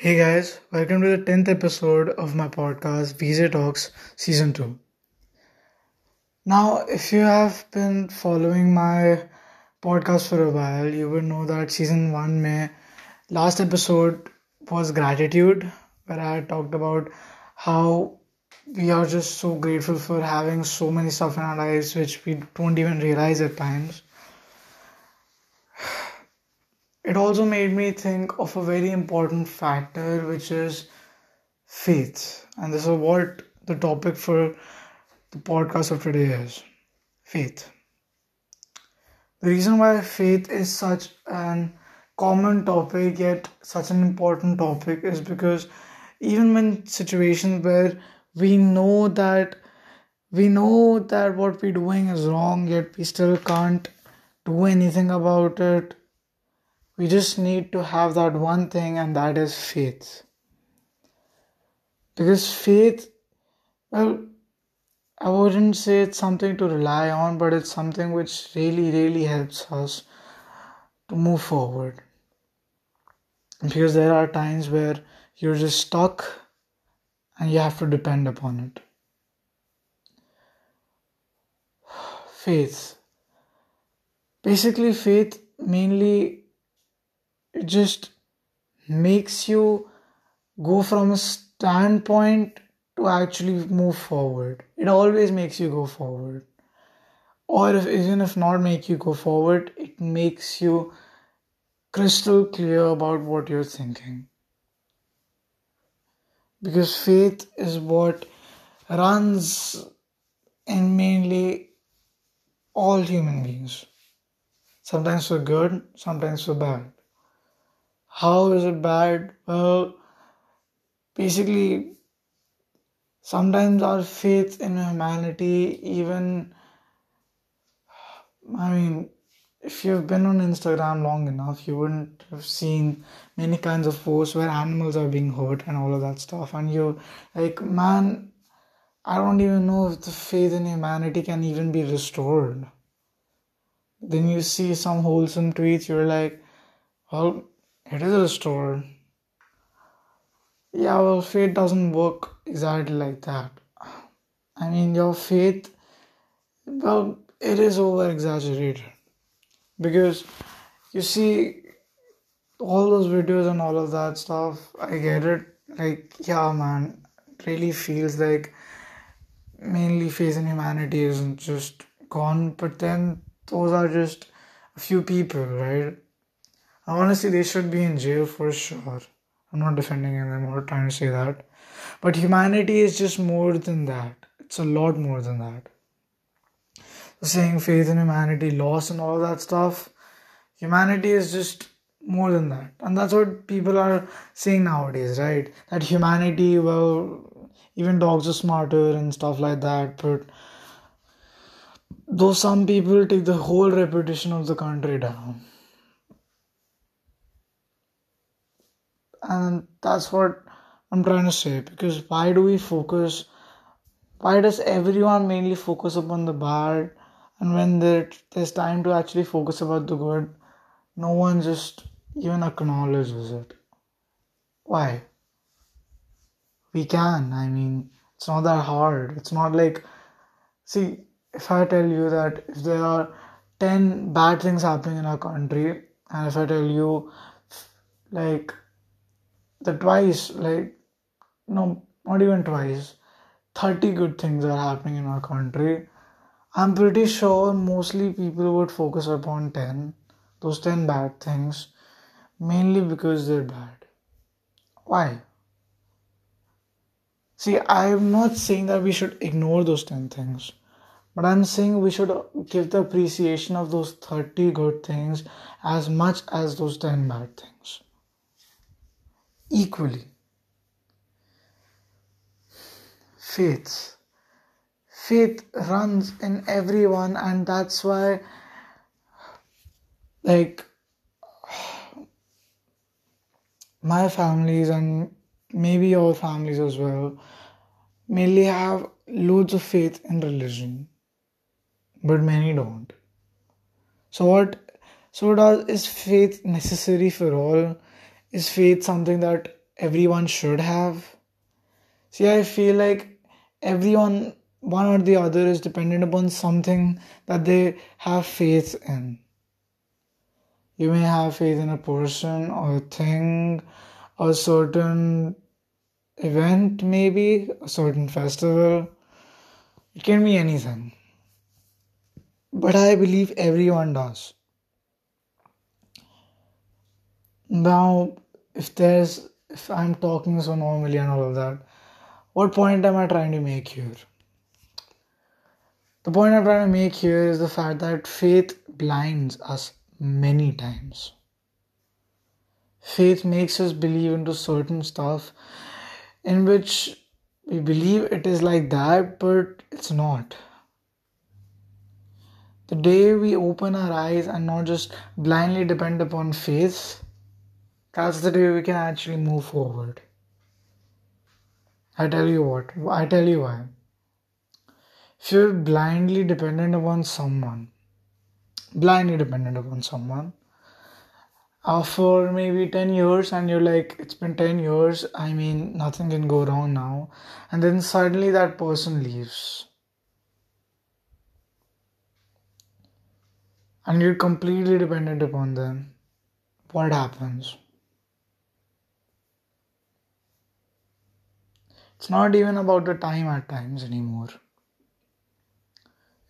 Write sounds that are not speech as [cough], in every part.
Hey guys, welcome to the 10th episode of my podcast, VJ Talks Season 2. Now, if you have been following my podcast for a while, you would know that Season 1 mein last episode was gratitude, where I talked about how we are just so grateful for having so many stuff in our lives which we don't even realize at times it also made me think of a very important factor, which is faith. And this is what the topic for the podcast of today is faith. The reason why faith is such an common topic, yet such an important topic, is because even when situations where we know that we know that what we're doing is wrong, yet we still can't do anything about it we just need to have that one thing, and that is faith. Because faith, well, I wouldn't say it's something to rely on, but it's something which really, really helps us to move forward. Because there are times where you're just stuck and you have to depend upon it. Faith. Basically, faith mainly it just makes you go from a standpoint to actually move forward. It always makes you go forward. Or if, even if not make you go forward, it makes you crystal clear about what you're thinking. Because faith is what runs in mainly all human beings. Sometimes for good, sometimes for bad. How is it bad? Well, basically, sometimes our faith in humanity, even, I mean, if you've been on Instagram long enough, you wouldn't have seen many kinds of posts where animals are being hurt and all of that stuff. And you're like, man, I don't even know if the faith in humanity can even be restored. Then you see some wholesome tweets, you're like, well, it is restored. Yeah, well, faith doesn't work exactly like that. I mean, your faith, well, it is over exaggerated. Because you see, all those videos and all of that stuff, I get it. Like, yeah, man, it really feels like mainly faith in humanity isn't just gone, but then those are just a few people, right? Honestly, they should be in jail for sure. I'm not defending them, I'm trying to say that. But humanity is just more than that. It's a lot more than that. saying faith in humanity, loss, and all that stuff, humanity is just more than that. And that's what people are saying nowadays, right? That humanity, well, even dogs are smarter and stuff like that. But though some people take the whole reputation of the country down that's what i'm trying to say because why do we focus why does everyone mainly focus upon the bad? And when there, there's time to actually focus about the good no one just even acknowledges it. Why? We can i mean it's not that hard. It's not like see if i tell you that if there are 10 bad things happening in our country and if i tell you like the twice, like, no, not even twice, 30 good things are happening in our country. I'm pretty sure mostly people would focus upon 10, those 10 bad things, mainly because they're bad. Why? See, I'm not saying that we should ignore those 10 things, but I'm saying we should give the appreciation of those 30 good things as much as those 10 bad things equally. Faith. Faith runs in everyone, and that's why, like, my families and maybe your families as well mainly have loads of faith in religion, but many don't. So, what so does is faith necessary for all? Is faith something that everyone should have? See, I feel like everyone, one or the other, is dependent upon something that they have faith in. You may have faith in a person or a thing, a certain event, maybe, a certain festival. It can be anything. But I believe everyone does. Now, if there's, if I'm talking so normally and all of that, what point am I trying to make here? The point I'm trying to make here is the fact that faith blinds us many times. Faith makes us believe into certain stuff in which we believe it is like that, but it's not. The day we open our eyes and not just blindly depend upon faith, that's the day we can actually move forward. I tell you what, I tell you why. If you're blindly dependent upon someone, blindly dependent upon someone uh, for maybe 10 years and you're like it's been 10 years i mean nothing can go wrong now and then suddenly that person leaves and you're completely dependent upon them what happens it's not even about the time at times anymore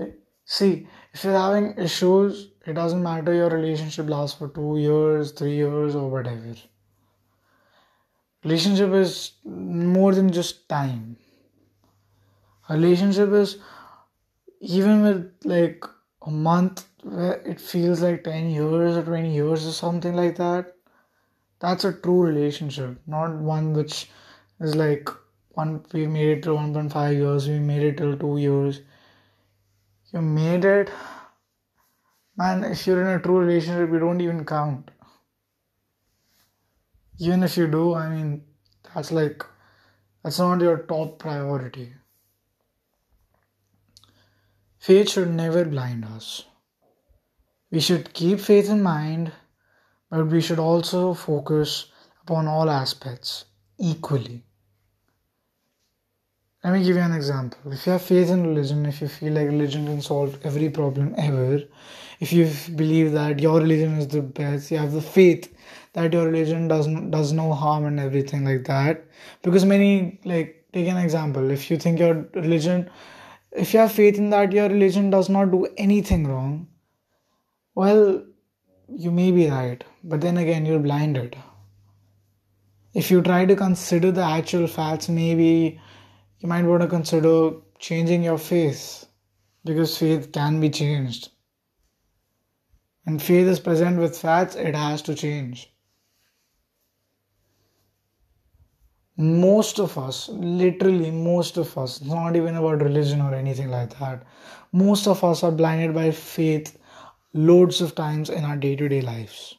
eh, See, if you're having issues, it doesn't matter your relationship lasts for two years, three years, or whatever. Relationship is more than just time. Relationship is even with like a month where it feels like 10 years or 20 years or something like that. That's a true relationship, not one which is like one we made it to 1.5 years, we made it till two years you made it. Man, if you're in a true relationship, you don't even count. Even if you do, I mean, that's like, that's not your top priority. Faith should never blind us. We should keep faith in mind, but we should also focus upon all aspects equally. Let me give you an example. If you have faith in religion, if you feel like religion can solve every problem ever, if you believe that your religion is the best, you have the faith that your religion does does no harm and everything like that. Because many like take an example. If you think your religion, if you have faith in that your religion does not do anything wrong, well, you may be right, but then again you're blinded. If you try to consider the actual facts, maybe you might want to consider changing your faith because faith can be changed. When faith is present with facts, it has to change. Most of us, literally most of us, it's not even about religion or anything like that. Most of us are blinded by faith loads of times in our day to day lives.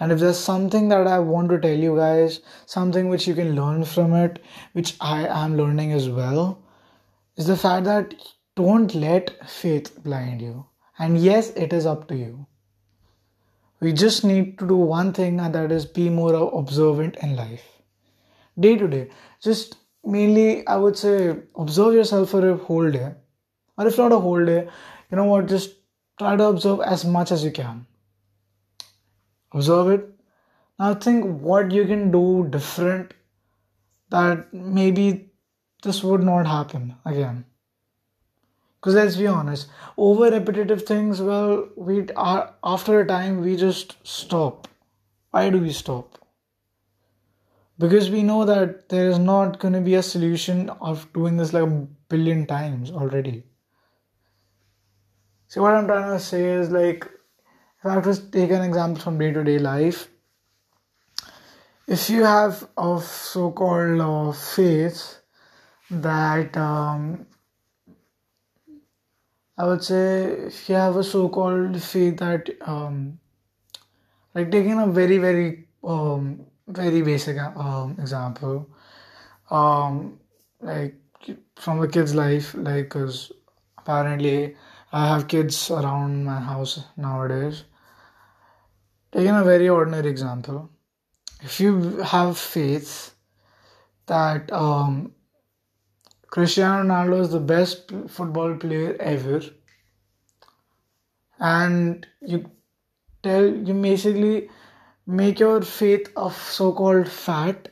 And if there's something that I want to tell you guys, something which you can learn from it, which I am learning as well, is the fact that don't let faith blind you. And yes, it is up to you. We just need to do one thing, and that is be more observant in life. Day to day. Just mainly, I would say, observe yourself for a whole day. Or if not a whole day, you know what, just try to observe as much as you can observe it. Now think what you can do different that maybe this would not happen again. Because let's be honest over repetitive things well we are after a time we just stop. Why do we stop? Because we know that there is not going to be a solution of doing this like a billion times already. See what i'm trying to say is like if I have to take an example from day to day life, if you have a so called uh, faith that um, I would say if you have a so called faith that um, like taking a very very um, very basic um, example um, like from a kid's life like because apparently I have kids around my house nowadays Taking a very ordinary example, if you have faith that um, Cristiano Ronaldo is the best football player ever, and you tell you basically make your faith of so-called fat,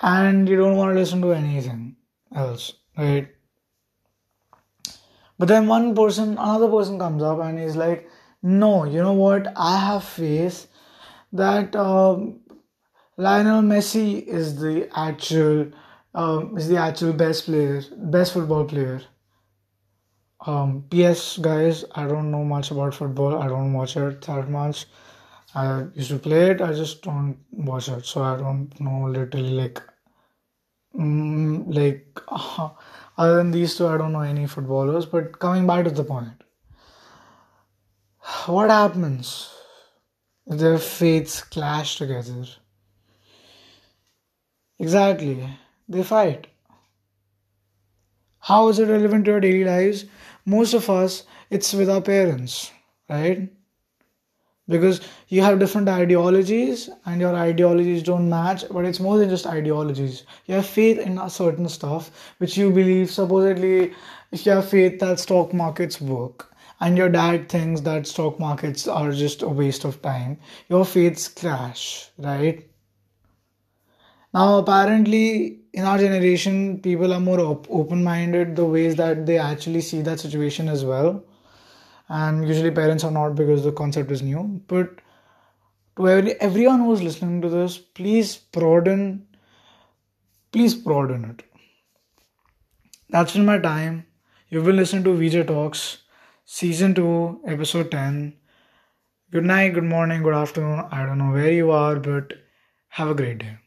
and you don't want to listen to anything else, right? But then one person, another person comes up and he's like, no, you know what? I have faith that um, Lionel Messi is the actual um, is the actual best player, best football player. Um, PS guys, I don't know much about football. I don't watch it that much. I used to play it. I just don't watch it, so I don't know literally like, mm, like uh, [laughs] other than these two, I don't know any footballers. But coming back to the point, what happens if their faiths clash together? Exactly, they fight. How is it relevant to our daily lives? Most of us, it's with our parents, right? Because you have different ideologies and your ideologies don't match, but it's more than just ideologies. You have faith in a certain stuff which you believe, supposedly, if you have faith that stock markets work and your dad thinks that stock markets are just a waste of time, your faiths clash, right? Now, apparently, in our generation, people are more op- open minded the ways that they actually see that situation as well. And usually, parents are not because the concept is new. But to every, everyone who's listening to this, please broaden, please broaden it. That's been my time. You've been listening to VJ Talks, Season 2, Episode 10. Good night, good morning, good afternoon. I don't know where you are, but have a great day.